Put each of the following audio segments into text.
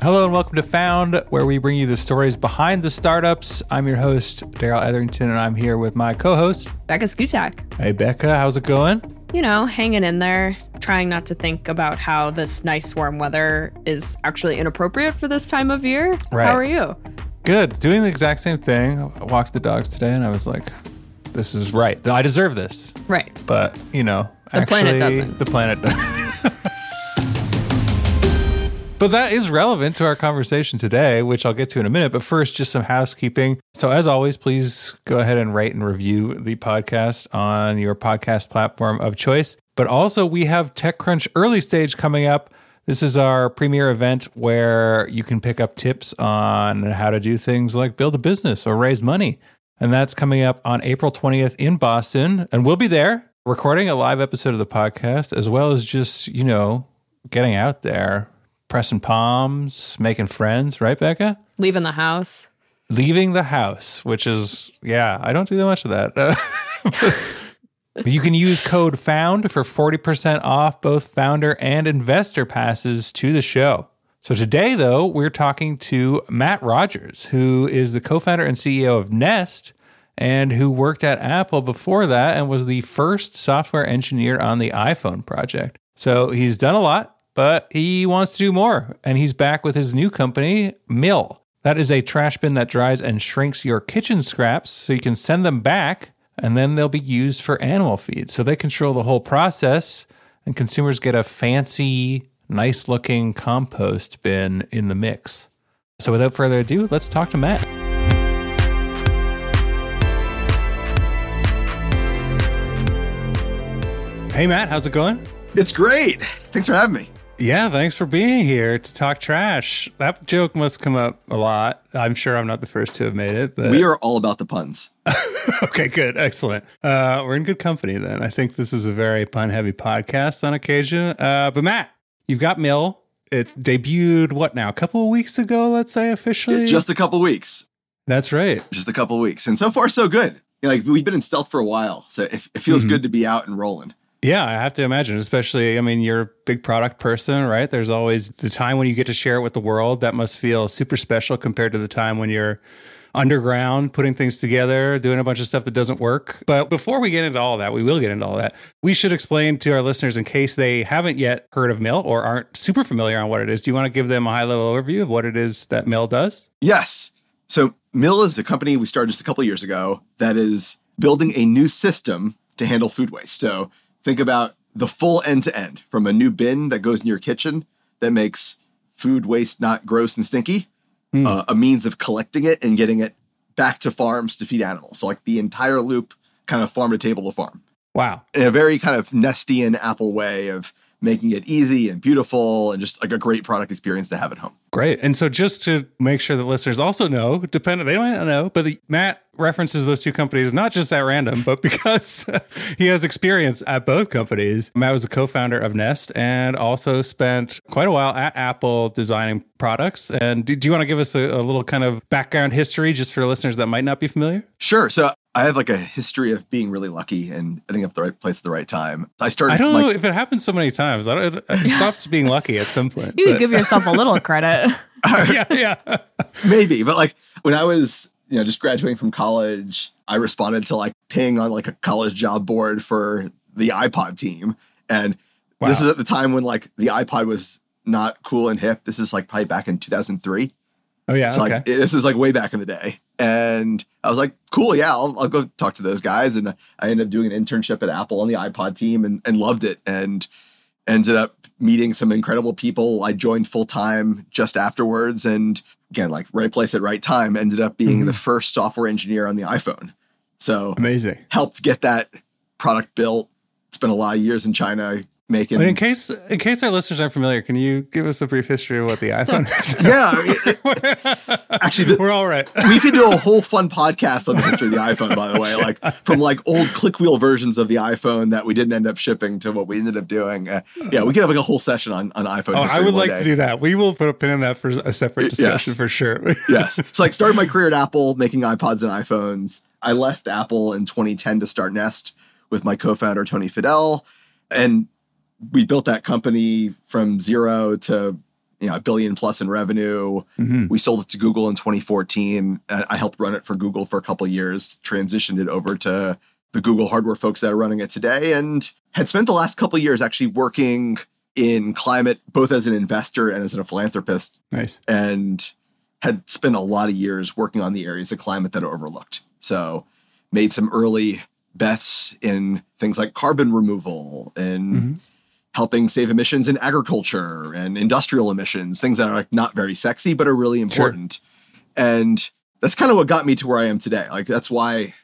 Hello and welcome to Found, where we bring you the stories behind the startups. I'm your host, Darrell Etherington, and I'm here with my co host, Becca Szkutak. Hey, Becca, how's it going? You know, hanging in there, trying not to think about how this nice warm weather is actually inappropriate for this time of year. Right. How are you? Good. Doing the exact same thing. I walked the dogs today and I was like, this is right. I deserve this. Right. But, you know, The planet doesn't. The planet doesn't. But that is relevant to our conversation today, which I'll get to in a minute. But first, just some housekeeping. So, as always, please go ahead and rate and review the podcast on your podcast platform of choice. But also, we have TechCrunch Early Stage coming up. This is our premier event where you can pick up tips on how to do things like build a business or raise money. And that's coming up on April 20th in Boston. And we'll be there recording a live episode of the podcast, as well as just, you know, getting out there, pressing palms, making friends, right, Becca? Leaving the house. Leaving the house, which is, yeah, I don't do that much of that. You can use code FOUND for 40% off both founder and investor passes to the show. So today, though, we're talking to Matt Rogers, who is the co founder and CEO of Nest and who worked at Apple before that and was the first software engineer on the iPhone project. So he's done a lot, but he wants to do more. And he's back with his new company, Mill. That is a trash bin that dries and shrinks your kitchen scraps so you can send them back and then they'll be used for animal feed. So they control the whole process and consumers get a fancy, nice looking compost bin in the mix. So without further ado, let's talk to Matt. Hey Matt, how's it going? It's great. Thanks for having me. Yeah, thanks for being here to talk trash. That joke must come up a lot. I'm sure I'm not the first to have made it, but We are all about the puns. okay, good, excellent. Uh, we're in good company then. I think this is a very pun-heavy podcast on occasion. Uh, but Matt, you've got Mill. It debuted what now? A couple of weeks ago, let's say officially. Just a couple weeks. that's right. Just a couple weeks. And so far, so good. You know, like we've been in stealth for a while. So it, it feels Mhm. good to be out and rolling. Yeah, I have to imagine, especially, I mean, you're a big product person, right? There's always the time when you get to share it with the world. That must feel super special compared to the time when you're underground, putting things together, doing a bunch of stuff that doesn't work. But before we get into all that, we will get into all that. We should explain to our listeners, in case they haven't yet heard of Mill or aren't super familiar on what it is, do you want to give them a high level overview of what it is that Mill does? Yes. So Mill is a company we started just a couple years ago that is building a new system to handle food waste. So think about the full end to end from a new bin that goes in your kitchen that makes food waste not gross and stinky, Hmm. uh, a means of collecting it and getting it back to farms to feed animals. So like the entire loop, kind of farm to table to farm. Wow. in a very kind of Nestian Apple way of making it easy and beautiful and just like a great product experience to have at home. Great. And so just to make sure that listeners also know, dependent they might not know, but the, Matt references those two companies not just at random, but because he has experience at both companies. Matt was a co-founder of Nest and also spent quite a while at Apple designing products. And do, do you want to give us a, a little kind of background history just for listeners that might not be familiar? Sure. So I have like a history of being really lucky and ending up the right place at the right time. I started I don't like, know if it happens so many times. I don't, it stops being lucky at some point. You but- give yourself a little credit. yeah, yeah. maybe, but like when I was, you know, just graduating from college, I responded to like ping on like a college job board for the iPod team. And this is at the time when like the iPod was not cool and hip. This is like probably back in 2003. Oh, yeah. So okay. like this is like way back in the day. And I was like, cool, yeah, I'll, I'll go talk to those guys. And I ended up doing an internship at Apple on the iPod team and, and loved it and ended up meeting some incredible people. I joined full time just afterwards. And again, like right place at right time, ended up being Mhm. the first software engineer on the iPhone. So Amazing. helped get that product built. Spent a lot of years in China making. But in case in case our listeners aren't familiar, can you give us a brief history of what the iPhone is? yeah, I mean, it- actually, the- we're all right. we could do a whole fun podcast on the history of the iPhone, by the way, like from like old click wheel versions of the iPhone that we didn't end up shipping to what we ended up doing. Uh, yeah, we could have like a whole session on, on iPhone. Oh, I would like to do that. We will put a pin in that for a separate Yes. discussion for sure. yes. So like started my career at Apple making iPods and iPhones. I left Apple in 2010 to start Nest with my co-founder Tony Fadell. And we built that company from zero to you know, a billion plus in revenue. Mhm. We sold it to Google in 2014. I helped run it for Google for a couple of years, transitioned it over to the Google hardware folks that are running it today, and had spent the last couple of years actually working in climate, both as an investor and as a philanthropist, Nice. and had spent a lot of years working on the areas of climate that are overlooked. So made some early bets in things like carbon removal and Mhm. Helping save emissions in agriculture and industrial emissions, things that are like not very sexy but are really important. And that's kind of what got me to where I am today. Like that's why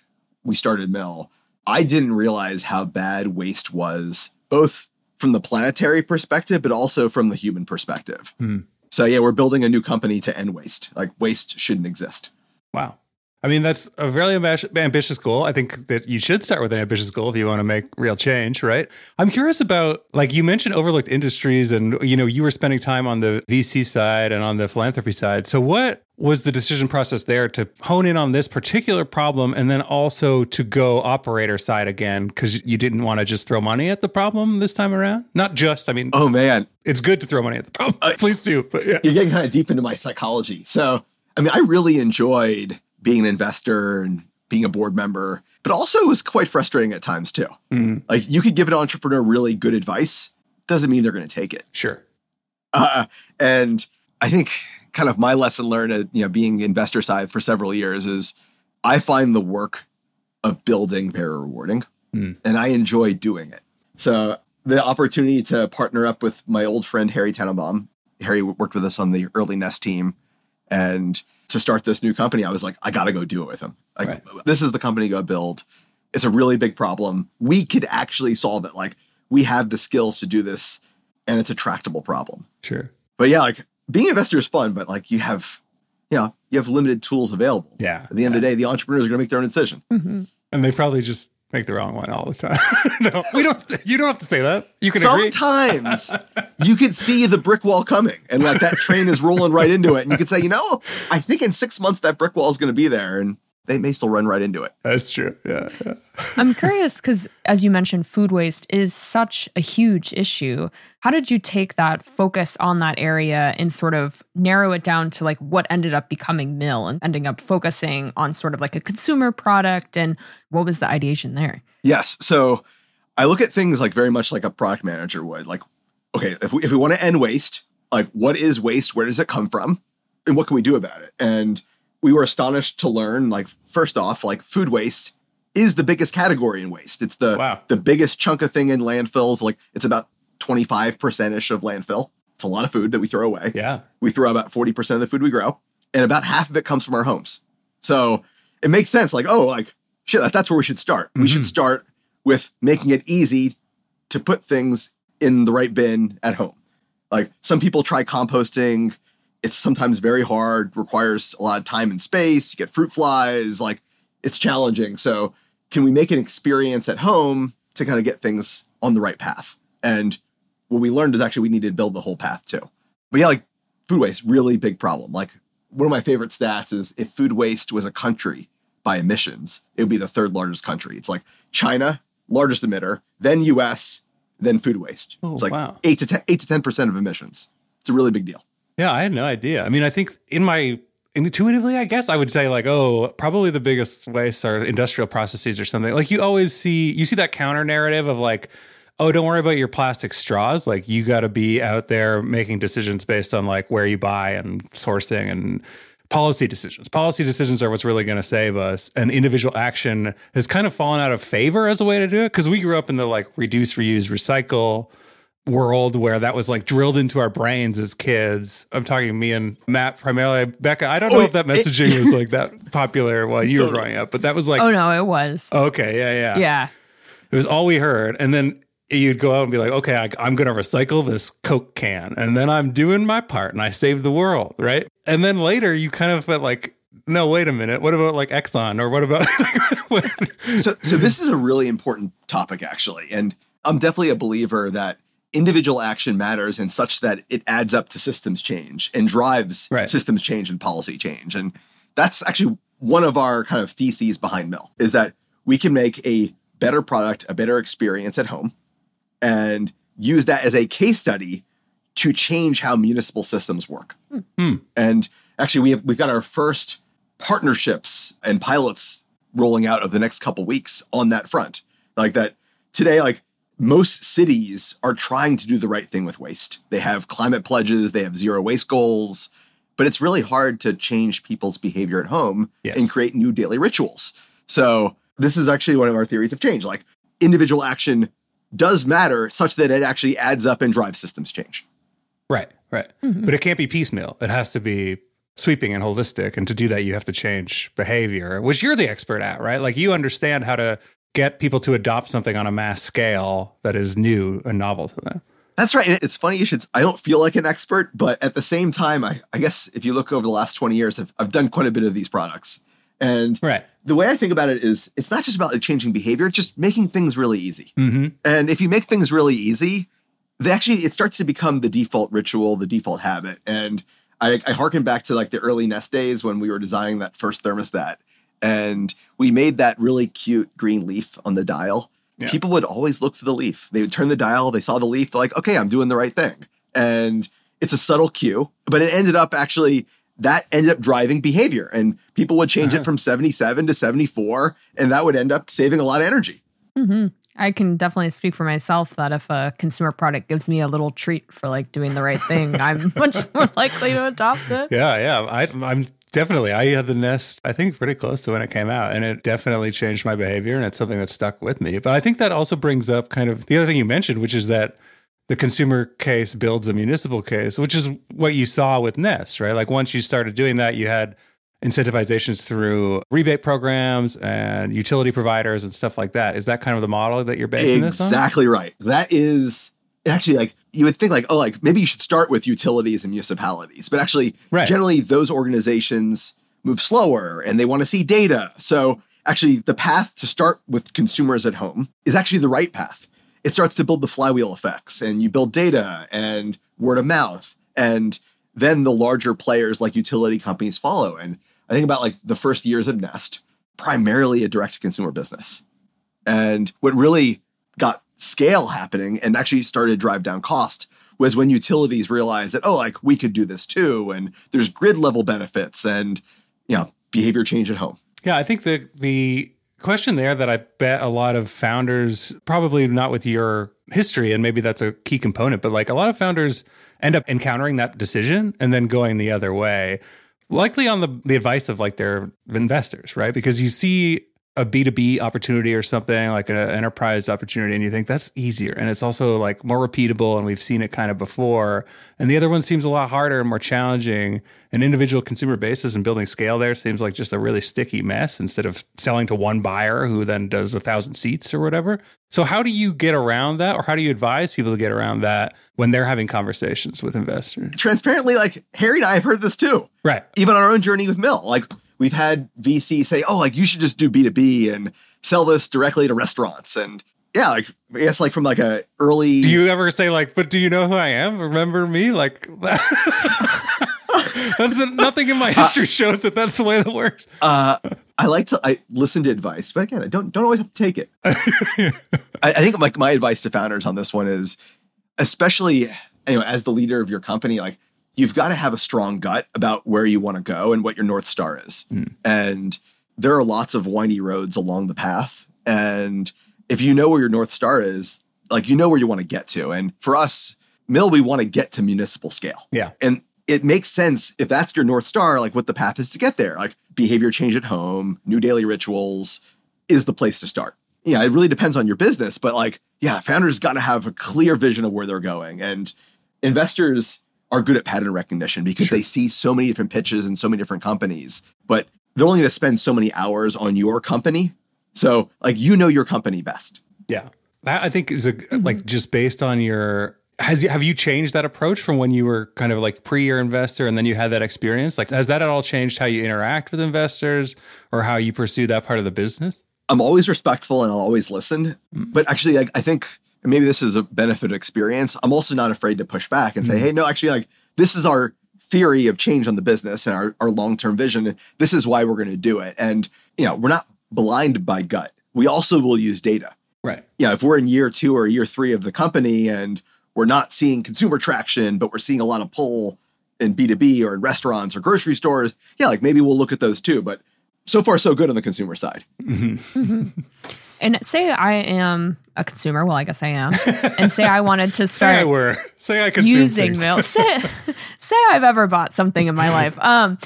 we started Mill. I didn't realize how bad waste was, both from the planetary perspective, but also from the human perspective. Hmm. So yeah, we're building a new company to end waste. Like waste shouldn't exist. Wow. I mean, that's a very ambitious goal. I think that you should start with an ambitious goal if you want to make real change, right? I'm curious about, like, you mentioned overlooked industries and, you know, you were spending time on the VC side and on the philanthropy side. So, what was the decision process there to hone in on this particular problem and then also to go operator side again? Because you didn't want to just throw money at the problem this time around? Not just, I mean, Oh man, it's good to throw money at the problem. Uh, Please do. But yeah. you're getting kind of deep into my psychology. So, I mean, I really enjoyed being an investor and being a board member, but also it was quite frustrating at times too. Mhm. Like you could give an entrepreneur really good advice, doesn't mean they're going to take it. Sure. Uh, and I think kind of my lesson learned at you know being investor side for several years is I find the work of building very rewarding, Hmm. and I enjoy doing it. So the opportunity to partner up with my old friend Harry Tannenbaum, Harry worked with us on the early Nest team, and to start this new company, I was like, I got to go do it with him. Like Right. this is the company to go build. It's a really big problem. We could actually solve it. Like we have the skills to do this, and it's a tractable problem Sure. but yeah, like being an investor is fun, but like you have, you know, you have limited tools available. Yeah. At the end of the day, the entrepreneurs are going to make their own decision. Mhm. And they probably just make the wrong one all the time. no, we don't. You don't have to say that. You can. Sometimes you could see the brick wall coming and like that train is rolling right into it. And you can say, you know, I think in six months that brick wall is going to be there and they may still run right into it. That's true. Yeah. yeah. I'm curious because, as you mentioned, food waste is such a huge issue. How did you take that focus on that area and sort of narrow it down to like what ended up becoming Mill and ending up focusing on sort of like a consumer product? And what was the ideation there? Yes. So I look at things like very much like a product manager would. Like, okay, if we, if we want to end waste, like what is waste? Where does it come from? And what can we do about it? And we were astonished to learn, like, first off, like food waste is the biggest category in waste. It's the Wow. the biggest chunk of thing in landfills. Like it's about 25% ish of landfill. It's a lot of food that we throw away. Yeah. We throw about 40% of the food we grow, and about half of it comes from our homes. So it makes sense. Like, oh, like shit, that's where we should start. We should Mhm. start with making it easy to put things in the right bin at home. Like some people try composting. It's sometimes very hard, requires a lot of time and space. You get fruit flies, like it's challenging. So can we make an experience at home to kind of get things on the right path? And what we learned is actually we needed to build the whole path too. But yeah, like food waste, really big problem. Like one of my favorite stats is if food waste was a country by emissions, it would be the third largest country. It's like China, largest emitter, then US, then food waste. Oh, it's like wow. eight to ten, eight to ten percent of emissions. It's a really big deal. Yeah. I had no idea. I mean, I think in my intuitively, I guess I would say like, oh, probably the biggest waste are industrial processes or something. Like you always see, you see that counter narrative of like, oh, don't worry about your plastic straws. Like you got to be out there making decisions based on like where you buy and sourcing and policy decisions. Policy decisions are what's really going to save us. And individual action has kind of fallen out of favor as a way to do it because we grew up in the like reduce, reuse, recycle world where that was like drilled into our brains as kids. I'm talking me and Matt primarily. Becca, I don't know Oh, if that it- messaging was like that popular while you were growing up, but that was like, Oh, no, it was. okay, yeah, yeah. yeah. It was all we heard. And then you'd go out and be like, okay, I, I'm going to recycle this Coke can. And then I'm doing my part and I saved the world. Right. And then later you kind of felt like, no, wait a minute. What about like Exxon or what about. what- so so this is a really important topic actually and i'm definitely a believer that individual action matters and such that it adds up to systems change and drives Right. systems change and policy change and that's actually one of our kind of theses behind mill is that we can make a better product a better experience at home and use that as a case study to change how municipal systems work. Hmm. And actually, we have we've got our first partnerships and pilots rolling out of the next couple weeks on that front. Like that today, like most cities are trying to do the right thing with waste. They have climate pledges, they have zero waste goals, but it's really hard to change people's behavior at home Yes. and create new daily rituals. So, this is actually one of our theories of change. Like individual action does matter such that it actually adds up and drives systems change. Right, right. Mm-hmm. But it can't be piecemeal. It has to be sweeping and holistic. And to do that, you have to change behavior, which you're the expert at, right? Like you understand how to get people to adopt something on a mass scale that is new and novel to them. That's right. And It's funny you should. I don't feel like an expert, but at the same time, I, I guess if you look over the last 20 years, I've, I've done quite a bit of these products. And Right. the way I think about it is it's not just about changing behavior, it's just making things really easy. Mm-hmm. And if you make things really easy, they actually it starts to become the default ritual, the default habit. And I, I harken back to like the early Nest days when we were designing that first thermostat, and we made that really cute green leaf on the dial. Yeah. People would always look for the leaf. They would turn the dial, they saw the leaf, they're like, okay, I'm doing the right thing. And it's a subtle cue, but it ended up actually that ended up driving behavior, and people would change Uh-huh. it from 77 to 74, and that would end up saving a lot of energy. hmm I can definitely speak for myself that if a consumer product gives me a little treat for like doing the right thing, I'm much more likely to adopt it. Yeah, yeah. I, I'm definitely. I had the Nest. I think pretty close to when it came out, and it definitely changed my behavior, and it's something that stuck with me. But I think that also brings up kind of the other thing you mentioned, which is that the consumer case builds a municipal case, which is what you saw with Nest, right? Like once you started doing that, you had incentivizations through rebate programs and utility providers and stuff like that. Is that kind of the model that you're basing this on? Exactly right. That is actually like you would think like oh like maybe you should start with utilities and municipalities, but actually Right. generally those organizations move slower and they want to see data. So actually the path to start with consumers at home is actually the right path. It starts to build the flywheel effects and you build data and word of mouth and then the larger players like utility companies follow. And I think about like the first years of Nest, primarily a direct to consumer business. And what really got scale happening and actually started drive down cost was when utilities realized that, oh, like we could do this too. And there's grid level benefits and, you know, behavior change at home. Yeah, I think the the question there that I bet a lot of founders, probably not with your history, and maybe that's a key component, but like a lot of founders end up encountering that decision and then going the other way, likely on the the advice of like their investors, right? Because you see a B2B opportunity or something like an enterprise opportunity and you think that's easier and it's also like more repeatable and we've seen it kind of before. And the other one seems a lot harder and more challenging. An individual consumer basis and building scale there seems like just a really sticky mess instead of selling to one buyer who then does a thousand seats or whatever. So how do you get around that or how do you advise people to get around that when they're having conversations with investors? Transparently, like Harry and I have heard this too. right. Even on our own journey with Mill, like we've had VC say, oh, like you should just do B2B and sell this directly to restaurants. And yeah, like I guess like from like a early Do you ever say like, "But do you know who I am? Remember me?" Like, that's nothing in my history shows that that's the way that works. uh, I like to I listen to advice, but again, I don't don't always have to take it. I, I think like my advice to founders on this one is, especially anyway, as the leader of your company, like you've got to have a strong gut about where you want to go and what your north star is. Hmm. And there are lots of windy roads along the path, and if you know where your north star is, like you know where you want to get to. And for us, Mill, we want to get to municipal scale. Yeah, And it makes sense if that's your North Star, like what the path is to get there. Like behavior change at home, new daily rituals is the place to start. Yeah, it really depends on your business, but like, yeah, founders got to have a clear vision of where they're going. And investors are good at pattern recognition because they see so many different pitches and so many different companies, but they're only going to spend so many hours on your company. So, like, you know your company best. yeah. That I think is a mm-hmm. like just based on your. Has you, have you changed that approach from when you were kind of like pre your investor and then you had that experience? Like, has that at all changed how you interact with investors or how you pursue that part of the business? I'm always respectful and I'll always listen. Mm. But actually, like, I think maybe this is a benefit of experience. I'm also not afraid to push back and say, hmm. hey, no, actually, like, this is our theory of change on the business and our, our long term vision. And this is why we're going to do it. And, you know, we're not blind by gut. We also will use data. Right. Yeah, if we're in year two or year three of the company and we're not seeing consumer traction, but we're seeing a lot of pull in B2B or in restaurants or grocery stores. Yeah, like maybe we'll look at those too. But so far, so good on the consumer side. Mm-hmm. Mm-hmm. And say I am a consumer. Well, I guess I am. And say I wanted to Say I start were. Say I consume using things. milk. Say, say I've ever bought something in my life. Um,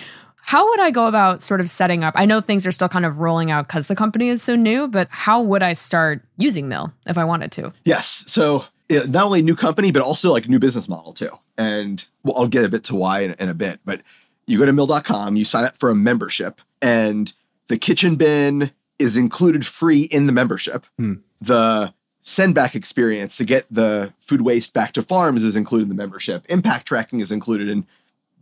how would I go about sort of setting up? I know things are still kind of rolling out because the company is so new, but how would I start using Mill if I wanted to? Yes. So not only new company, but also like new business model too. And well, I'll get a bit to why in, in a bit, but you go to mill.com, you sign up for a membership, and the kitchen bin is included free in the membership. Hmm. The send back experience to get the food waste back to farms is included in the membership. Impact tracking is included. And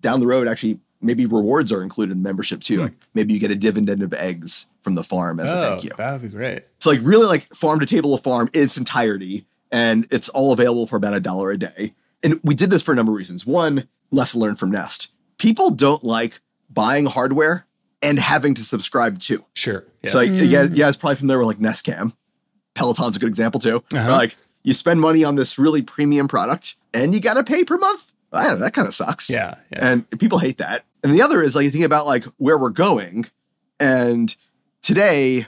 down the road, actually, maybe rewards are included in the membership too. Hmm. Like maybe you get a dividend of eggs from the farm as a Oh, thank you. that would be great. So like really like farm to table of farm in its entirety, and it's all available for about a dollar a day. And we did this for a number of reasons. One, lesson learned from Nest. People don't like buying hardware and having to subscribe to. Sure. Yes. So like you guys, you guys probably familiar with like Nest Cam. Peloton's a good example too. Uh-huh. Like you spend money on this really premium product and you gotta pay per month. Ah, that kind of sucks. yeah. Yeah. And people hate that. And the other is like you think about like where we're going. And today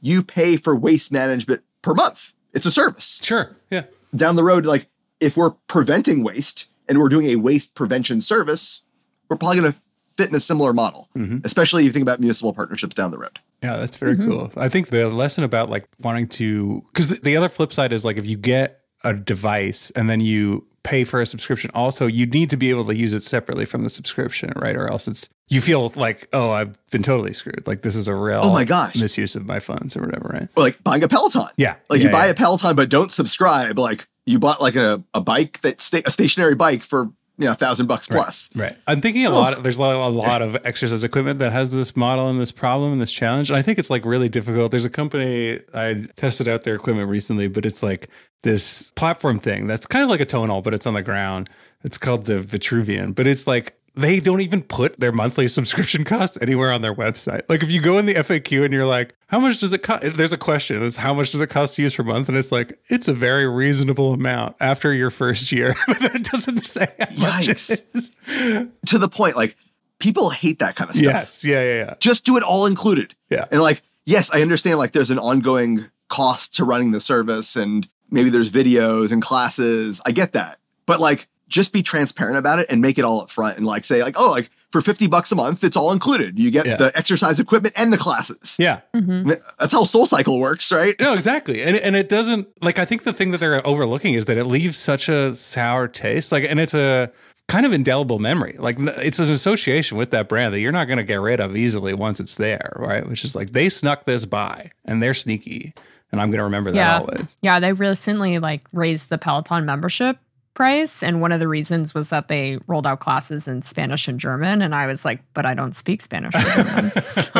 you pay for waste management per month. It's a service. sure. Yeah. Down the road, like if we're preventing waste and we're doing a waste prevention service, we're probably gonna fit in a similar model, Mhm. especially if you think about municipal partnerships down the road. Yeah, that's very Mm-hmm. cool. I think the lesson about like wanting to, because the, the other flip side is like if you get a device and then you pay for a subscription, also you need to be able to use it separately from the subscription, right? Or else it's you feel like oh I've been totally screwed. Like this is a real Oh my gosh. misuse of my funds or whatever, right? Or like buying a Peloton. Yeah, Like yeah, you buy yeah. a Peloton but don't subscribe. Like you bought like a, a bike that sta- a stationary bike for you know a thousand bucks plus. Right. I'm thinking a Oh. lot. Of, there's a lot, a lot of exercise equipment that has this model and this problem and this challenge. And I think it's like really difficult. There's a company I tested out their equipment recently, but it's like this platform thing that's kind of like a tonal, but it's on the ground. It's called the Vitruvian, but it's like they don't even put their monthly subscription cost anywhere on their website. Like if you go in the FAQ and you're like, how much does it cost? There's a question. It's how much does it cost to use per month? And it's like, it's a very reasonable amount after your first year. but it doesn't say how Yikes. To the point, like people hate that kind of stuff. Yes. Yeah. Yeah. Yeah. Just do it all included. Yeah. And like, yes, I understand like there's an ongoing cost to running the service and maybe there's videos and classes. I get that. But like just be transparent about it and make it all up front and like say like, oh, like for 50 bucks a month, it's all included. You get Yeah. the exercise equipment and the classes. Yeah. Mm-hmm. That's how SoulCycle works, right? No, exactly. And and it doesn't like I think the thing that they're overlooking is that it leaves such a sour taste. Like and it's a kind of indelible memory. Like it's an association with that brand that you're not going to get rid of easily once it's there, right? Which is like they snuck this by and they're sneaky and I'm going to remember that Yeah. always. Yeah, they recently like raised the Peloton membership price and one of the reasons was that they rolled out classes in Spanish and German and I was like, but I don't speak Spanish or German. so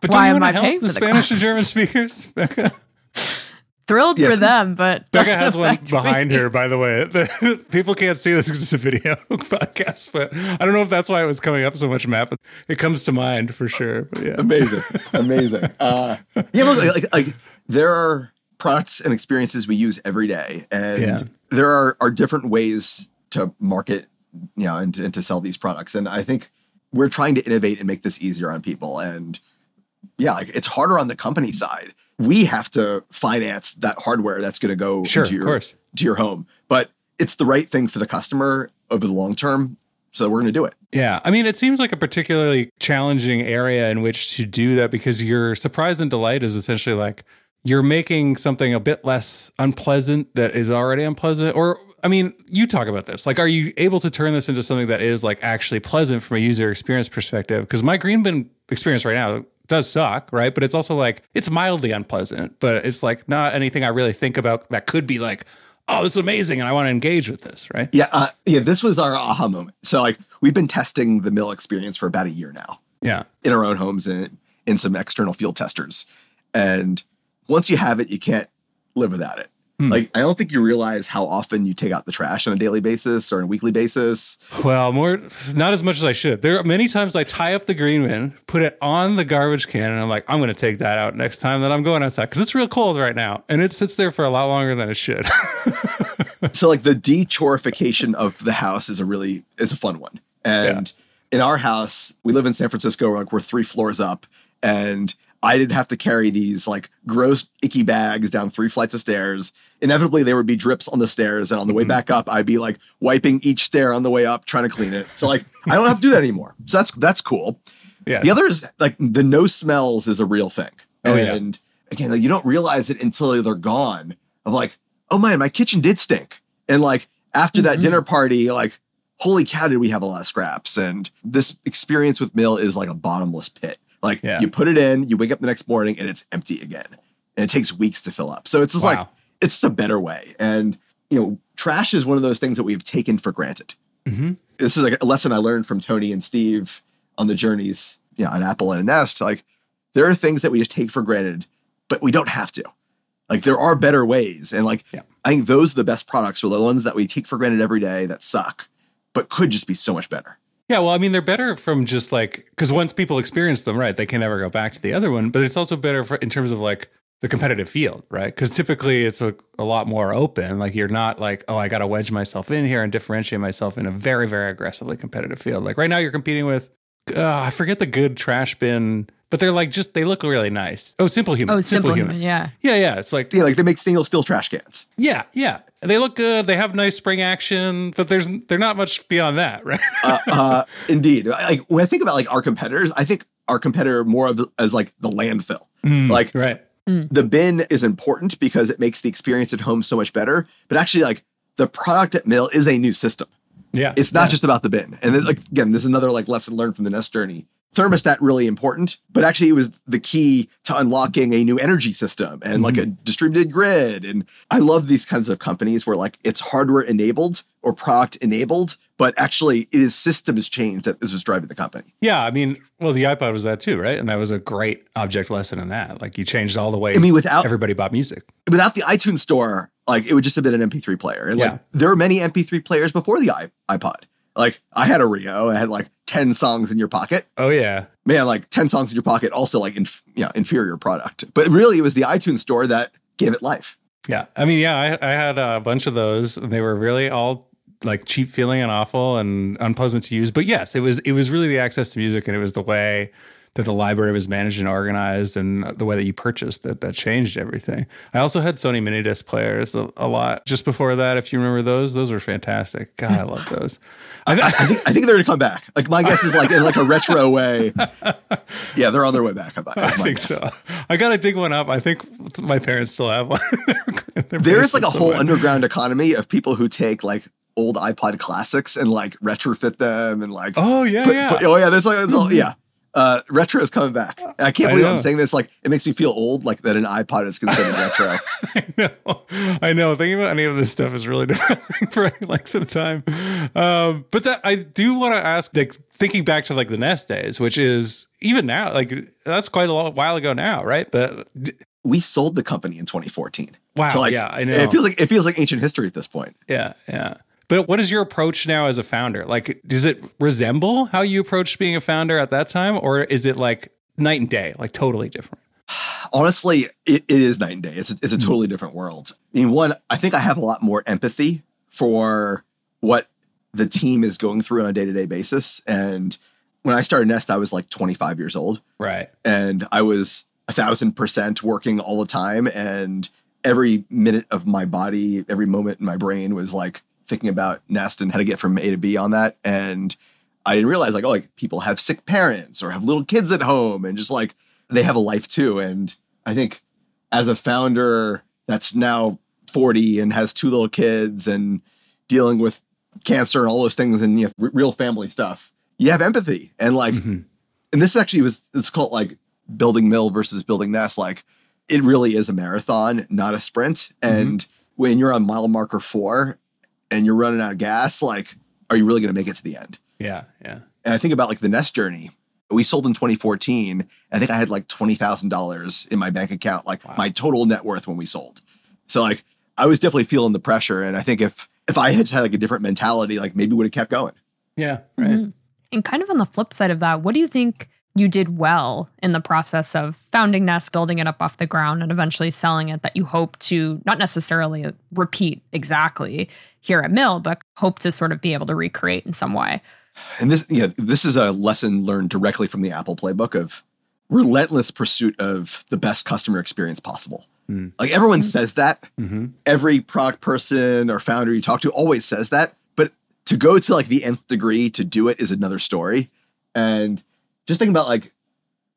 But Why don't you am want to I help paying the the Spanish and? German speakers? Becca, thrilled Yes. for them, but Becca has one behind me. her, by the way. The- people can't see this because it's a video podcast, but I don't know if that's why it was coming up so much, Matt, but it comes to mind for sure. But yeah. amazing amazing uh yeah look like, like, like there are products and experiences we use every day and Yeah. There are are different ways to market you know and, to- and to sell these products and i think we're trying to innovate and make this easier on people and yeah like it's harder on the company side we have to finance that hardware that's going to go Sure, into of your, course. to your home but it's the right thing for the customer over the long term so we're going to do it Yeah. I mean, it seems like a particularly challenging area in which to do that because your surprise and delight is essentially like you're making something a bit less unpleasant that is already unpleasant. Or, I mean, you talk about this. Like, are you able to turn this into something that is like actually pleasant from a user experience perspective? Because my green bin experience right now does suck, right? But it's also like it's mildly unpleasant, but it's like not anything I really think about that could be like, oh, this is amazing and I want to engage with this, right? yeah uh, yeah this was our aha moment so like we've been testing the mill experience for about a year now Yeah. in our own homes and in some external field testers. And once you have it, you can't live without it. Hmm. Like, I don't think you realize how often you take out the trash on a daily basis or on a weekly basis. Well, more not as much as I should. There are many times I tie up the green bin, put it on the garbage can, and I'm like, I'm going to take that out next time that I'm going outside because it's real cold right now, and it sits there for a lot longer than it should. so like the dechorification of the house is a really is a fun one. And in our house, we live in San Francisco, like we're three floors up, and I didn't have to carry these like gross, icky bags down three flights of stairs. Inevitably, there would be drips on the stairs, and on the way back up, I'd be like wiping each stair on the way up, trying to clean it. So like, I don't have to do that anymore. So that's that's cool. Yeah. The other is like the no smells is a real thing. Oh, yeah. and again, like, you don't realize it until they're gone. Of like, oh man, my kitchen did stink. And like after that Mhm. dinner party, like, holy cow, did we have a lot of scraps? And this experience with Mill is like a bottomless pit. Like Yeah. you put it in, you wake up the next morning and it's empty again. And it takes weeks to fill up. So it's just like it's just a better way. And you know, trash is one of those things that we've taken for granted Mhm. this is like a lesson I learned from Tony and Steve on the journeys, you know, on Apple and a Nest. Like there are things that we just take for granted, but we don't have to. Like there are better ways. And like Yeah. I think those are the best products are the ones that we take for granted every day that suck, but could just be so much better. Yeah, well, I mean, they're better from just like because once people experience them, right, they can never go back to the other one. But it's also better for, in terms of like the competitive field, right? Because typically it's a, a lot more open. Like you're not like, oh, I got to wedge myself in here and differentiate myself in a very, very aggressively competitive field. Like right now, you're competing with, uh, I forget the good trash bin, but they're like just they look really nice. Oh, simplehuman. Oh, simplehuman. Yeah. Yeah, yeah. It's like Yeah, like they make stainless steel trash cans. yeah, yeah. They look good. They have nice spring action, but there's they're not much beyond that, right? uh, uh, indeed. Like when I think about like our competitors, I think our competitor more of as like the landfill. Like right. the bin is important because it makes the experience at home so much better. But actually, like the product at Mill is a new system. Yeah. It's not Yeah. just about the bin. And then, like again, this is another like lesson learned from the Nest journey. Thermostat really important, but actually it was the key to unlocking a new energy system and like a mm-hmm. distributed grid. And I love these kinds of companies where like it's hardware enabled or product enabled, but actually it is systems change that is what's driving the company. Yeah, I mean, well, the iPod was that too, right? And that was a great object lesson in that. Like you changed all the way I mean, without everybody bought music. without the iTunes store, like it would just have been an MP3 player. And Yeah. like there were many MP3 players before the iPod. Like I had a Rio, I had like 10 songs in your pocket. Oh yeah. Man, like 10 songs in your pocket, also like inf- yeah, inferior product. But really it was the iTunes store that gave it life. Yeah. I mean, yeah, I, I had a bunch of those. and They were really all like cheap feeling and awful and unpleasant to use. But yes, it was it was really the access to music and it was the way that the library was managed and organized and the way that you purchased that that changed everything. I also had Sony mini disc players a, a lot just before that. If you remember those, those were fantastic. God, I love those. I, I think I think they're gonna come back. Like my guess is like in like a retro way. Yeah, they're on their way back. I, I think so. I gotta dig one up. I think my parents still have one. There is like a whole underground economy of people who take like old iPod classics and like retrofit them and like Oh yeah, put- yeah. put- oh yeah, there's like all- yeah. Uh, retro is coming back. I can't believe know. I'm saying this. Like, it makes me feel old. Like that an iPod is considered retro. I know. I know. Thinking about any of this stuff is really depressing for any length of time. Um, but that I do want to ask, like thinking back to like the Nest days, which is even now, like that's quite a long while ago now, right? But d- We sold the company in 2014. Wow, So, like, yeah, I know. It feels like it feels like ancient history at this point. yeah, yeah. But what is your approach now as a founder? Like, does it resemble how you approached being a founder at that time, or is it like night and day, like totally different? Honestly, it, it is night and day. It's a, it's a hmm. totally different world. I mean, one, I think I have a lot more empathy for what the team is going through on a day to day basis. And when I started Nest, I was like 25 years old. Right. and I was a thousand percent working all the time, and every minute of my body, every moment in my brain was like thinking about Nest and how to get from A to B on that. And I didn't realize like, oh, like people have sick parents or have little kids at home, and just like they have a life too. And I think as a founder that's now 40 and has two little kids and dealing with cancer and all those things and you know, r- real family stuff, you have empathy and like Mhm. and this actually was it's called like building mill versus building nest like it really is a marathon not a sprint and when you're on mile marker four and you're running out of gas like are you really going to make it to the end Yeah. Yeah. and i think about like the nest journey we sold in 2014 i think i had like $20000 in my bank account like Wow. my total net worth when we sold so like i was definitely feeling the pressure and i think if if i had had like a different mentality like maybe would have kept going Yeah. Right. Mhm. And kind of on the flip side of that, what do you think you did well in the process of founding Nest, building it up off the ground, and eventually selling it that you hope to not necessarily repeat exactly here at Mill, but hope to sort of be able to recreate in some way. And this, yeah, this is a lesson learned directly from the Apple playbook of relentless pursuit of the best customer experience possible. Mm. Like everyone mm-hmm. says that. Mm-hmm. Every product person or founder you talk to always says that. But to go to like the nth degree to do it is another story. And just think about like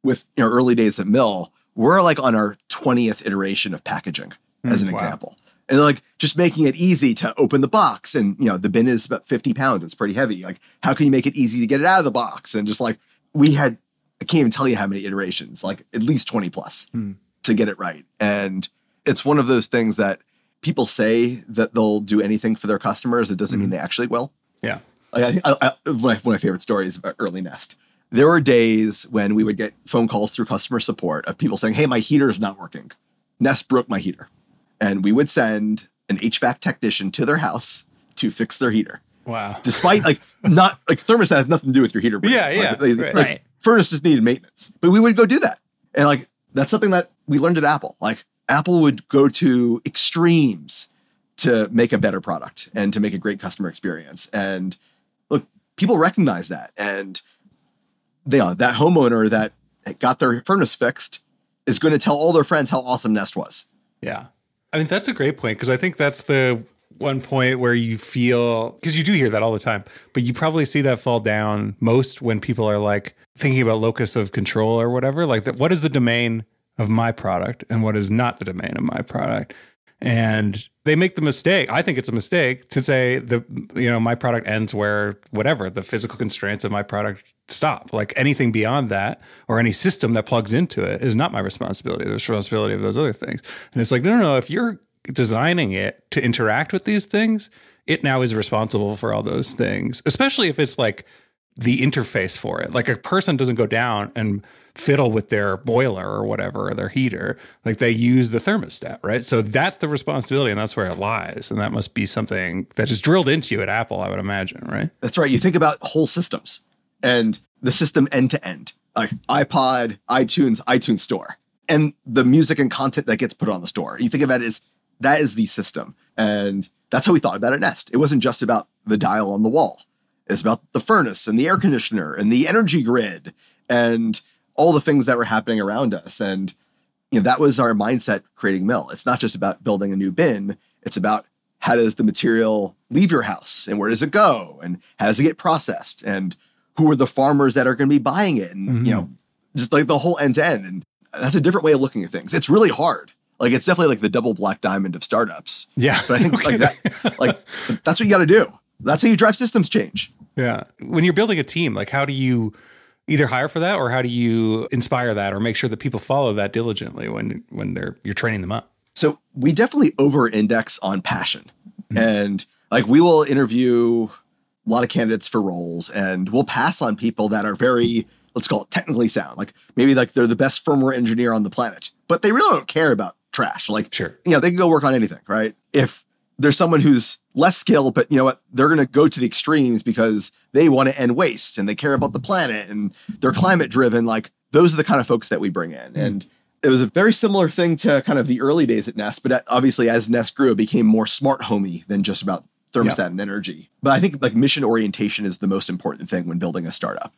with you know, early days at Mill, we're like on our 20th iteration of packaging as an mm, wow. example. And like just making it easy to open the box. And you know, the bin is about 50 pounds. It's pretty heavy. Like, how can you make it easy to get it out of the box? And just like we had, I can't even tell you how many iterations, like at least 20 plus hmm. to get it right. And it's one of those things that people say that they'll do anything for their customers. It doesn't hmm. mean they actually will. Yeah. Like I, I, I, my, one of my favorite stories about early Nest there were days when we would get phone calls through customer support of people saying, Hey, my heater is not working. Nest broke my heater. And we would send an HVAC technician to their house to fix their heater. Wow. Despite like not like thermostat has nothing to do with your heater. Yeah, yeah. Like, right. Like, right. Furnace just needed maintenance. But we would go do that. And like that's something that we learned at Apple. Like Apple would go to extremes to make a better product and to make a great customer experience. And look, people recognize that. And they are that homeowner that got their furnace fixed is going to tell all their friends how awesome Nest was. Yeah. I mean, that's a great point because I think that's the one point where you feel because you do hear that all the time, but you probably see that fall down most when people are like thinking about locus of control or whatever. Like, that, what is the domain of my product and what is not the domain of my product? And they make the mistake. I think it's a mistake to say the you know my product ends where whatever the physical constraints of my product stop. Like anything beyond that or any system that plugs into it is not my responsibility. The responsibility of those other things. And it's like no, no, no. If you're designing it to interact with these things, it now is responsible for all those things. Especially if it's like the interface for it. Like a person doesn't go down and fiddle with their boiler or whatever or their heater like they use the thermostat right? So that's the responsibility and that's where it lies and that must be something that is drilled into you at apple i would imagine right? That's right. You think about whole systems and the system end to end like ipod itunes itunes store and the music and content that gets put on the store. You think about it as that is the system and that's how we thought about it nest it wasn't just about the dial on the wall it's about the furnace and the air conditioner and the energy grid and all the things that were happening around us. And you know, that was our mindset creating Mill. It's not just about building a new bin, it's about how does the material leave your house and where does it go and how does it get processed and who are the farmers that are going to be buying it and mm-hmm. you know just like the whole end to end and that's a different way of looking at things it's really hard like it's definitely like the double black diamond of startups yeah but i think okay. like that like that's what you got to do that's how you drive systems change. Yeah. When you're building a team like how do you either hire for that or how do you inspire that or make sure that people follow that diligently when when they're you're training them up? So we definitely over index on passion. Mm-hmm. and like we will interview a lot of candidates for roles and we'll pass on people that are very let's call it technically sound. Like maybe like they're the best firmware engineer on the planet but they really don't care about trash. Like sure. you know they can go work on anything right? If there's someone who's less skilled, but you know what? They're going to go to the extremes because they want to end waste and they care about the planet and they're climate driven. Like those are the kind of folks that we bring in. Mm. And it was a very similar thing to kind of the early days at Nest, but obviously as Nest grew, it became more smart homey than just about thermostat yeah. and energy. But I think like mission orientation is the most important thing when building a startup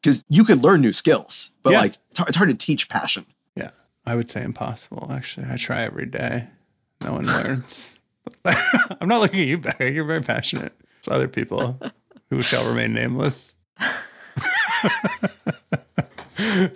because you could learn new skills, but yeah. like it's hard to teach passion. Yeah, I would say impossible. Actually, I try every day. No one learns. I'm not looking at you, Barry. You're very passionate. It's other people who shall remain nameless. I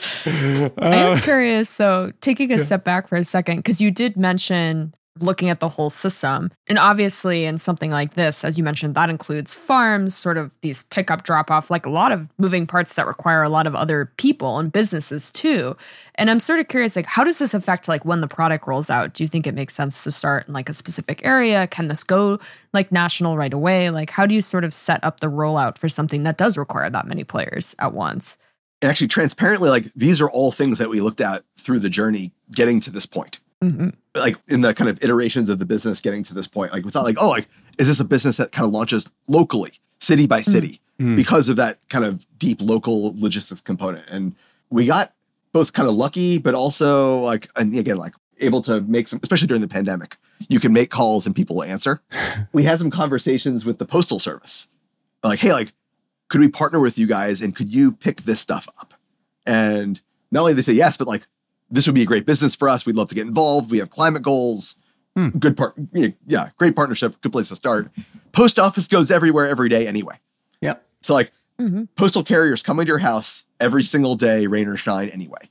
am uh, curious, though, taking a step back for a second, because you did mention looking at the whole system. And obviously, in something like this, as you mentioned, that includes farms, sort of these pickup drop off, like a lot of moving parts that require a lot of other people and businesses too. And I'm sort of curious, like, how does this affect like when the product rolls out? Do you think it makes sense to start in like a specific area? Can this go like national right away? Like, how do you sort of set up the rollout for something that does require that many players at once? And actually, transparently, like these are all things that we looked at through the journey getting to this point. Mm-hmm. Like in the kind of iterations of the business getting to this point, like we thought, like, oh, like is this a business that kind of launches locally, city by city, mm-hmm. because of that kind of deep local logistics component? And we got both kind of lucky, but also like, and again, like able to make some, especially during the pandemic, you can make calls and people will answer. we had some conversations with the postal service, like, hey, like, could we partner with you guys and could you pick this stuff up? And not only they say yes, but like, this would be a great business for us. We'd love to get involved. We have climate goals. Hmm. Good part, yeah, great partnership. Good place to start. Post office goes everywhere every day anyway. Yeah. So like Mhm. postal carriers come into your house every single day, rain or shine anyway.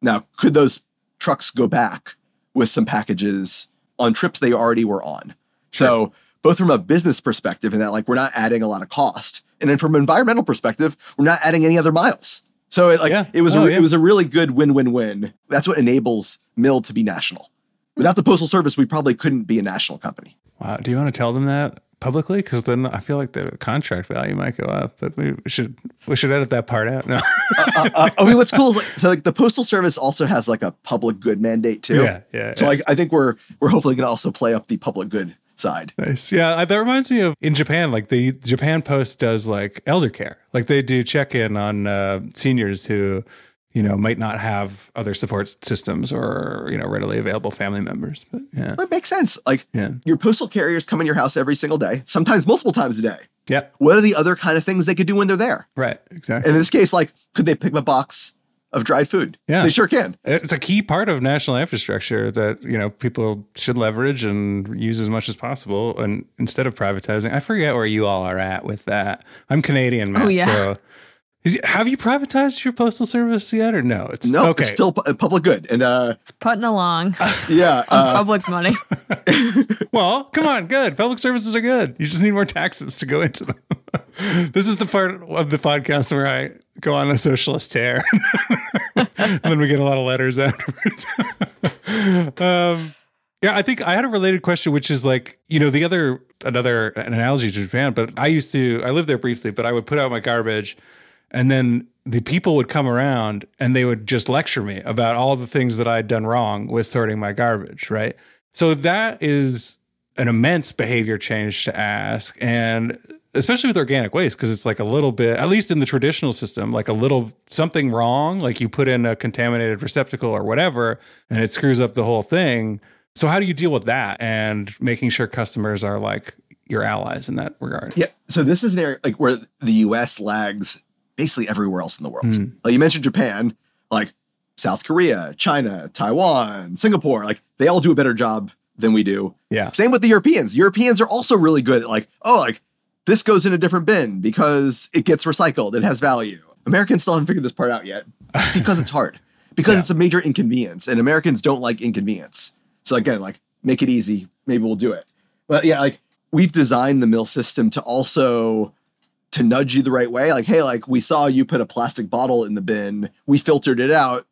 Now, could those trucks go back with some packages on trips they already were on? So both from a business perspective and that like we're not adding a lot of cost. And then from an environmental perspective, we're not adding any other miles. So it, like Yeah. it was Oh, a, yeah. it was a really good win-win-win. That's what enables Mill to be national. Without the postal service, we probably couldn't be a national company. Wow. Do you want to tell them that publicly? Because then I feel like the contract value might go up. But we should we should edit that part out. No. uh, uh, I mean, what's cool is like, so like the postal service also has like a public good mandate too. Yeah, yeah, So yeah. like I think we're we're hopefully going to also play up the public good side. Nice. Yeah, that reminds me of in Japan, like the Japan Post does like elder care. Like they do check in on uh, seniors who, you know, might not have other support systems or, you know, readily available family members. But yeah. That makes sense. Like Yeah. your postal carriers come in your house every single day, sometimes multiple times a day. Yeah. What are the other kind of things they could do when they're there? Right. Exactly. And in this case, like could they pick up a box of dried food? Yeah. they sure can. it's a key part of national infrastructure that you know people should leverage and use as much as possible and instead of privatizing i forget where you all are at with that i'm canadian Matt, Oh, yeah. so is- have you privatized your postal service yet or no it's No, okay it's still pu- public good. And uh, It's putting along yeah, on uh, public money. well come on good public services are good you just need more taxes to go into them this is the part of the podcast where i go on a socialist tear. And then we get a lot of letters afterwards. Um Yeah, I think I had a related question, which is like, you know, the other another an analogy to Japan, but I used to I lived there briefly, but I would put out my garbage and then the people would come around and they would just lecture me about all the things that I'd done wrong with sorting my garbage, right? So that is an immense behavior change to ask. And especially with organic waste because it's like a little bit at least in the traditional system like a little something wrong like you put in a contaminated receptacle or whatever and it screws up the whole thing so how do you deal with that and making sure customers are like your allies in that regard Yeah. So this is an area like where the US lags basically everywhere else in the world. Mm. Like you mentioned Japan, like South Korea, China, Taiwan, Singapore, like they all do a better job than we do. yeah Same with the Europeans. Europeans are also really good at like, oh, like this goes in a different bin because it gets recycled. It has value. Americans still haven't figured this part out yet because it's hard. Because Yeah. it's a major inconvenience and Americans don't like inconvenience. So again, like make it easy. Maybe we'll do it. But yeah, like we've designed the mill system to also to nudge you the right way. Like, hey, like we saw you put a plastic bottle in the bin. We filtered it out.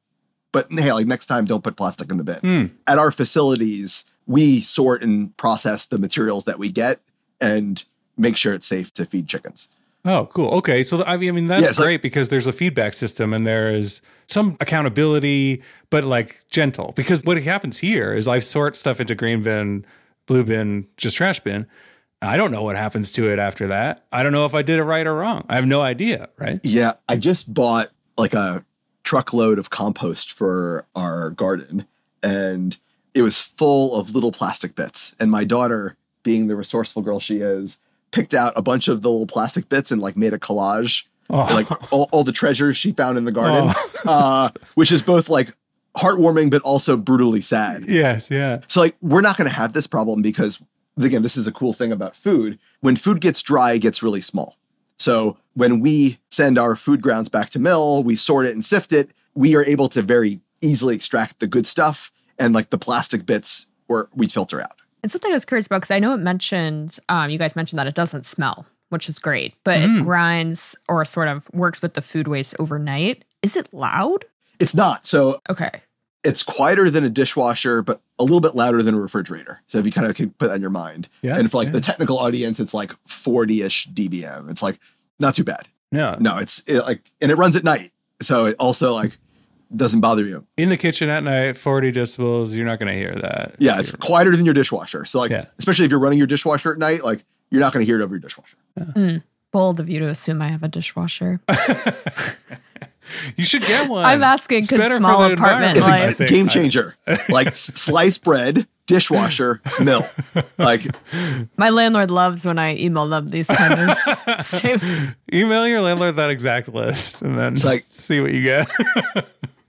But hey, like next time don't put plastic in the bin Hmm. at our facilities, we sort and process the materials that we get and make sure it's safe to feed chickens. Oh, cool. Okay. So, I mean, I mean that's Yeah, it's like- great because there's a feedback system and there is some accountability, but like gentle. Because what happens here is I sort stuff into green bin, blue bin, just trash bin. I don't know what happens to it after that. I don't know if I did it right or wrong. I have no idea. Right. Yeah, I just bought like a truckload of compost for our garden and it was full of little plastic bits. And my daughter, being the resourceful girl she is, picked out a bunch of the little plastic bits and like made a collage Oh, like all, all the treasures she found in the garden, uh, which is both like heartwarming but also brutally sad. yes. Yeah. So like we're not going to have this problem because again, this is a cool thing about food. When food gets dry, it gets really small. So when we send our food grounds back to mill, we sort it and sift it, we are able to very easily extract the good stuff and like the plastic bits where we filter out. And something I was curious about because I know it mentioned, um, you guys mentioned that it doesn't smell, which is great, but Mm. it grinds or sort of works with the food waste overnight. Is it loud? It's not. So Okay. it's quieter than a dishwasher, but a little bit louder than a refrigerator. So if you kind of can put that in your mind. Yeah. and for like yeah. the technical audience, it's like 40-ish dBm. It's like not too bad. Yeah. No, it's it, like and it runs at night. So it also like doesn't bother you. In the kitchen at night, 40 decibels, you're not going to hear that. Yeah, it's quieter than your dishwasher. So like Yeah. especially if you're running your dishwasher at night, like you're not going to hear it over your dishwasher. Hmm. Bold of you to assume I have a dishwasher. You should get one. I'm asking It's 'cause better for small the apartment, environment, It's like- I a think. game changer. like sliced bread, dishwasher, mill. Like My landlord loves when I email them these kind of statements. Email your landlord that exact list and then like- see what you get.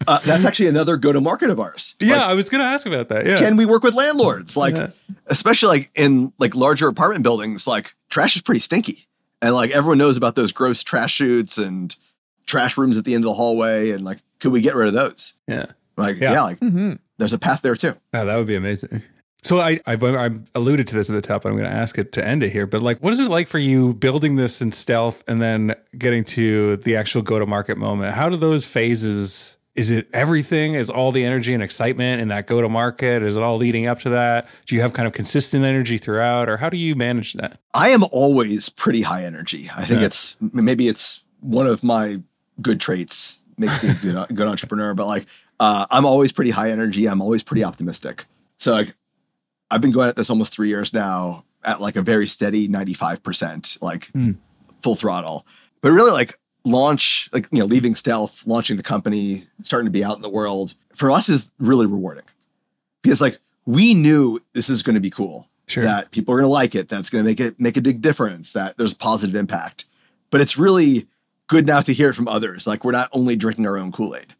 Uh, that's actually another go to market of ours. yeah, Like, I was going to ask about that. Yeah. can we work with landlords? Like, Yeah. especially like in like larger apartment buildings, like trash is pretty stinky, and like everyone knows about those gross trash chutes and trash rooms at the end of the hallway, and like, could we get rid of those? yeah. Like, Yeah. yeah, like hmm there's a path there too. Oh, that would be amazing. So I, I I've, alluded to this at the top. I'm going to ask it to end it here. But like, what is it like for you building this in stealth and then getting to the actual go to market moment? How do those phases? Is it everything? Is all the energy and excitement in that go to market? Is it all leading up to that? Do you have kind of consistent energy throughout, or how do you manage that? I am always pretty high energy. I think Yeah. it's maybe it's one of my good traits makes me a good, good entrepreneur. But like, uh, I'm always pretty high energy. I'm always pretty optimistic. So like, I've been going at this almost three years now at like a very steady 95 percent, like Hmm. full throttle. But really, like launch, like you know, leaving stealth, launching the company, starting to be out in the world for us is really rewarding because like we knew this is going to be cool Sure. that people are going to like it that's going to make it make a big difference that there's positive impact but it's really good now to hear it from others like we're not only drinking our own kool-aid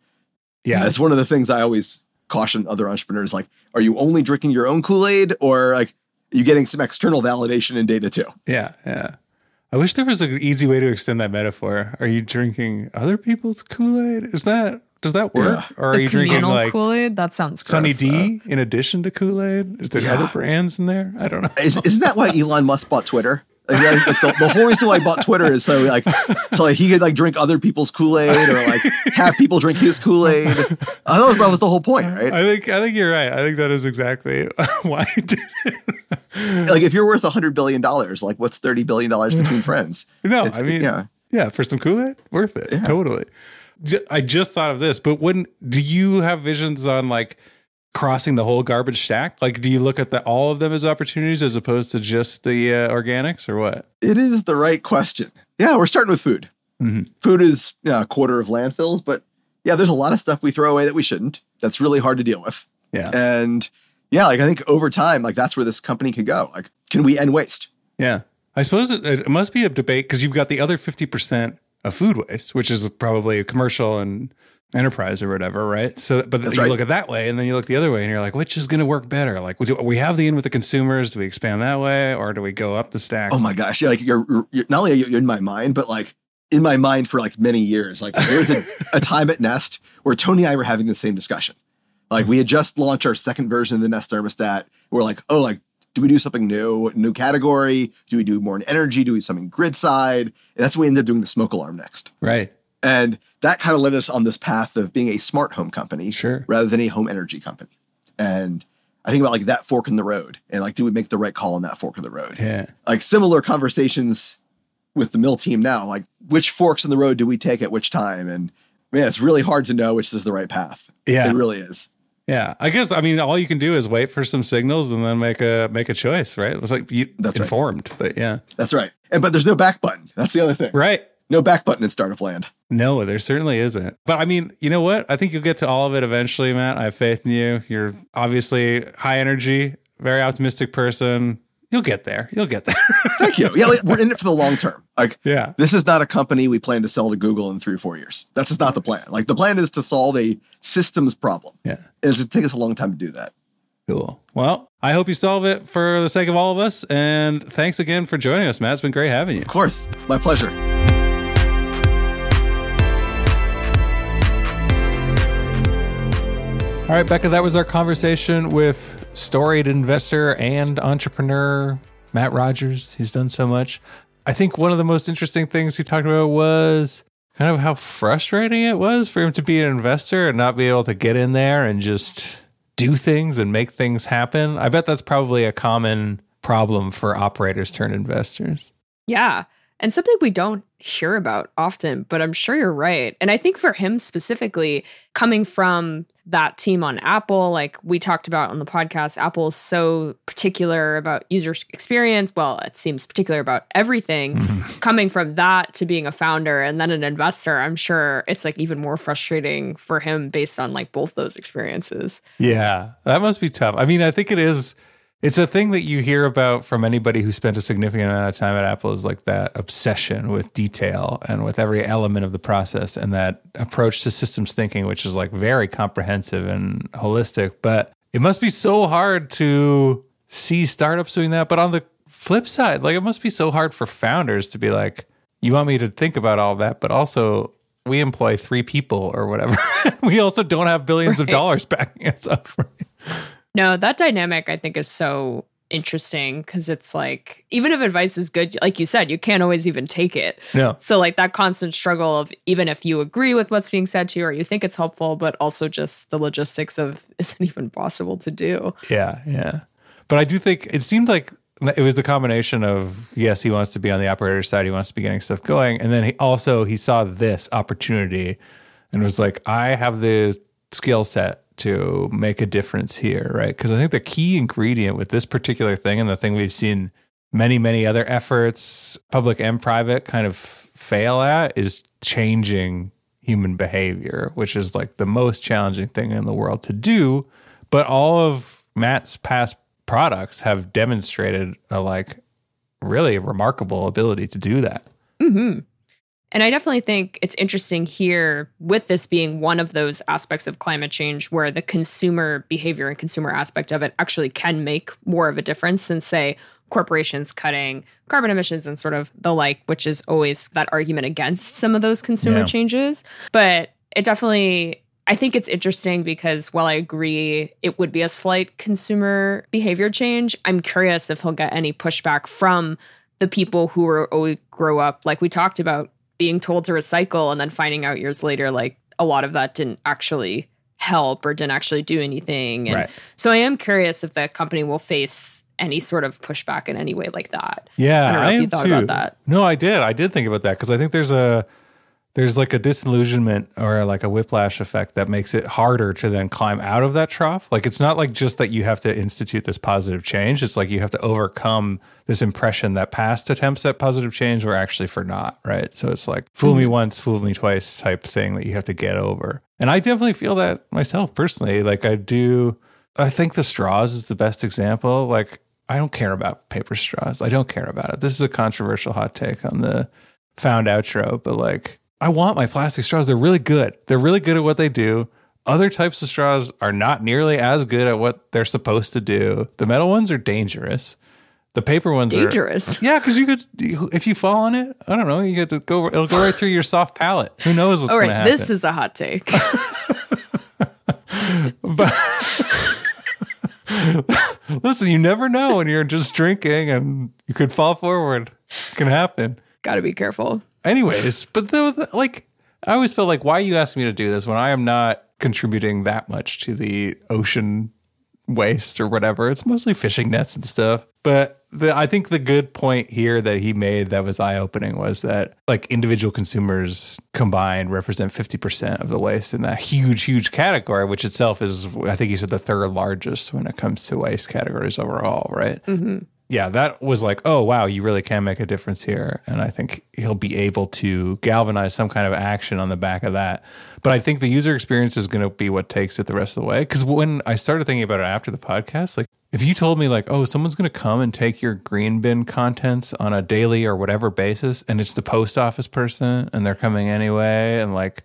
yeah. that's one of the things i always caution other entrepreneurs like are you only drinking your own kool-aid or like are you getting some external validation and data too Yeah, yeah. I wish there was an easy way to extend that metaphor. Are you drinking other people's Kool Aid? Is that does that work, Yeah. or are the you drinking like Kool-Aid? That sounds gross, Sunny though. D in addition to Kool Aid? Is there Yeah. other brands in there? I don't know. Is, isn't that why elon musk bought twitter like, like, the, the whole reason why I bought twitter is so like so like he could like drink other people's kool-aid or like have people drink his kool-aid i thought that was the whole point right I think I think you're right. I think that is exactly why I did it. like if you're worth a hundred billion dollars, like what's thirty billion dollars between friends? No, It's- I mean, yeah. yeah, for some Kool Aid, worth it. Yeah. Totally. I just thought of this, but when do you have visions on like crossing the whole garbage stack? Like, do you look at the, all of them as opportunities as opposed to just the uh, organics, or what? It is the right question. Yeah, we're starting with food. Mhm. Food is a quarter of landfills, but yeah, there's a lot of stuff we throw away that we shouldn't. That's really hard to deal with. Yeah, And yeah, like I think over time, like that's where this company could go. Like, can we end waste? yeah. I suppose it, it must be a debate because you've got the other fifty percent of food waste, which is probably commercial and enterprise or whatever, right? So, but That's you right. look at that way, and then you look the other way, and you're like, which is going to work better? Like, do we have the in with the consumers? Do we expand that way, or do we go up the stack? Oh my gosh, yeah, like you're, you're not only are you in my mind, but like in my mind for like many years. Like there was a, a time at Nest where Tony and I were having the same discussion. Like we had just launched our second version of the Nest thermostat. We're like, oh, like do we do something new, new category? Do we do more in energy? Do we do something grid side? And that's when we ended up doing the smoke alarm next. right. And that kind of led us on this path of being a smart home company Sure. rather than a home energy company. And I think about like that fork in the road and like, do we make the right call on that fork in the road? Yeah. like similar conversations with the mill team now like which forks in the road do we take at which time and man it's really hard to know which is the right path Yeah. it really is Yeah, I guess I mean all you can do is wait for some signals and then make a make a choice, right? It's like you That's right. informed, but yeah, that's right and but there's no back button that's the other thing right. no back button in startup land No, there certainly isn't. But I mean, you know what? I think you'll get to all of it eventually, Matt. I have faith in you. You're obviously high energy, very optimistic person. You'll get there. You'll get there. thank you yeah we're in it for the long term like yeah. this is not a company we plan to sell to google in three or four years that's just not the plan like the plan is to solve a systems problem Yeah. and it's to take us a long time to do that Cool. Well, I hope you solve it for the sake of all of us. And thanks again for joining us, Matt. It's been great having you. of course my pleasure All right, Becca, that was our conversation with storied investor and entrepreneur Matt Rogers. He's done so much. I think one of the most interesting things he talked about was kind of how frustrating it was for him to be an investor and not be able to get in there and just do things and make things happen. I bet that's probably a common problem for operators turned investors. Yeah. And something we don't hear about often, but I'm sure you're right. And I think for him specifically, coming from that team on Apple, like we talked about on the podcast, Apple is so particular about user experience. Well, it seems particular about everything. Mm-hmm. Coming from that to being a founder and then an investor, I'm sure it's like even more frustrating for him based on like both those experiences. Yeah, that must be tough. I mean, I think it is it's a thing that you hear about from anybody who spent a significant amount of time at Apple is like that obsession with detail and with every element of the process and that approach to systems thinking, which is like very comprehensive and holistic. But it must be so hard to see startups doing that. But on the flip side, like it must be so hard for founders to be like, you want me to think about all that, but also we employ three people or whatever. we also don't have billions right. of dollars backing us up. Right? No, that dynamic I think is so interesting because it's like even if advice is good like you said you can't always even take it. No. So like that constant struggle of even if you agree with what's being said to you or you think it's helpful but also just the logistics of is it even possible to do? Yeah yeah. But i do think it seemed like it was the combination of yes he wants to be on the operator side he wants to be getting stuff going and then he also he saw this opportunity and was like i have the skill set to make a difference here, right? Because I think the key ingredient with this particular thing and the thing we've seen many, many other efforts, public and private, kind of fail at is changing human behavior, which is like the most challenging thing in the world to do. But all of Matt's past products have demonstrated a like really remarkable ability to do that. Mm-hmm. And I definitely think it's interesting here with this being one of those aspects of climate change where the consumer behavior and consumer aspect of it actually can make more of a difference than, say, corporations cutting carbon emissions and sort of the like, which is always that argument against some of those consumer yeah. changes. But it definitely, I think it's interesting because while I agree it would be a slight consumer behavior change, I'm curious if he'll get any pushback from the people who are always grow up, like we talked about, being told to recycle and then finding out years later like a lot of that didn't actually help or didn't actually do anything. And right. so I am curious if the company will face any sort of pushback in any way like that. Yeah, I don't know I if you thought too. about that. No, I did. I did think about that because I think there's a there's like a disillusionment or like a whiplash effect that makes it harder to then climb out of that trough. Like it's not like just that you have to institute this positive change. It's like you have to overcome this impression that past attempts at positive change were actually for naught, right? So it's like fool me mm-hmm. once, fool me twice type thing that you have to get over. And I definitely feel that myself personally. Like I do I think the straws is the best example. Like I don't care about paper straws. I don't care about it. This is a controversial hot take on the found outro, but like I want my plastic straws. They're really good. They're really good at what they do. Other types of straws are not nearly as good at what they're supposed to do. The metal ones are dangerous. The paper ones dangerous. are dangerous. Yeah, because you could, if you fall on it, I don't know, you get to go. It'll go right through your soft palate. Who knows what's going to happen? This is a hot take. but listen, you never know when you're just drinking, and you could fall forward. It can happen. Got to be careful. Anyways, but the, like, I always feel like, why are you asking me to do this when I am not contributing that much to the ocean waste or whatever? It's mostly fishing nets and stuff. But the, I think the good point here that he made that was eye opening was that like individual consumers combined represent 50% of the waste in that huge, huge category, which itself is, I think he said, the third largest when it comes to waste categories overall, right? Mm-hmm yeah, that was like, oh wow, you really can make a difference here, and I think he'll be able to galvanize some kind of action on the back of that. But I think the user experience is going to be what takes it the rest of the way. Because when I started thinking about it after the podcast, like if you told me like, oh, someone's going to come and take your green bin contents on a daily or whatever basis, and it's the post office person, and they're coming anyway, and like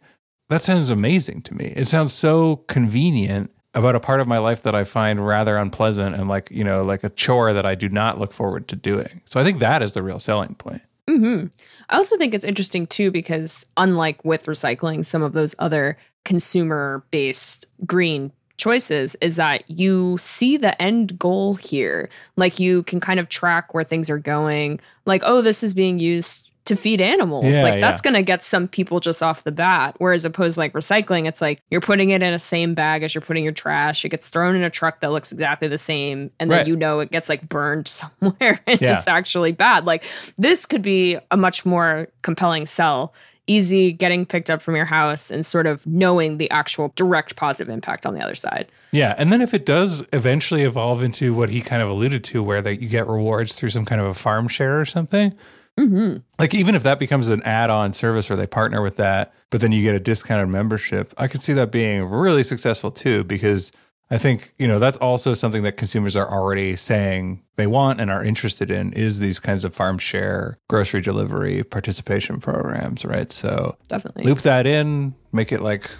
that sounds amazing to me. It sounds so convenient about a part of my life that I find rather unpleasant and like, you know, like a chore that I do not look forward to doing. So I think that is the real selling point. Mm-hmm. I also think it's interesting too because unlike with recycling, some of those other consumer based green choices is that you see the end goal here. Like you can kind of track where things are going. Like, oh, this is being used to feed animals. Yeah, like yeah. that's going to get some people just off the bat. Whereas opposed to like recycling, it's like you're putting it in a same bag as you're putting your trash. It gets thrown in a truck that looks exactly the same, and then you know it gets like burned somewhere, and Yeah. it's actually bad. Like this could be a much more compelling sell. Easy getting picked up from your house and sort of knowing the actual direct positive impact on the other side. Yeah, and then if it does eventually evolve into what he kind of alluded to, where that you get rewards through some kind of a farm share or something, Mm-hmm. like even if that becomes an add-on service or they partner with that, but then you get a discounted membership, I could see that being really successful too. Because I think you know that's also something that consumers are already saying they want and are interested in is these kinds of farm share, grocery delivery, participation programs, right? So Definitely. loop that in, make it like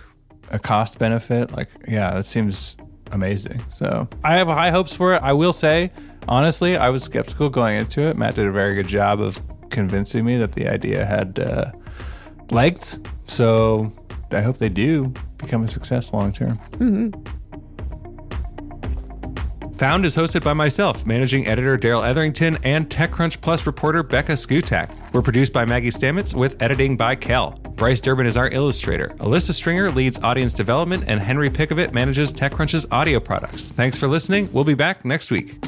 a cost benefit. Like, yeah, that seems amazing. So I have high hopes for it. I will say, honestly, I was skeptical going into it. Matt did a very good job of convincing me that the idea had uh, legs. So I hope they do become a success long term. Found is hosted by myself, managing editor Darrell Etherington, and TechCrunch Plus reporter Becca Szkutak. We're produced by Maggie Stamets with editing by Kell. Bryce Durbin is our illustrator. Alyssa Stringer leads audience development, and Henry Pickavet manages TechCrunch's audio products. Thanks for listening. We'll be back next week.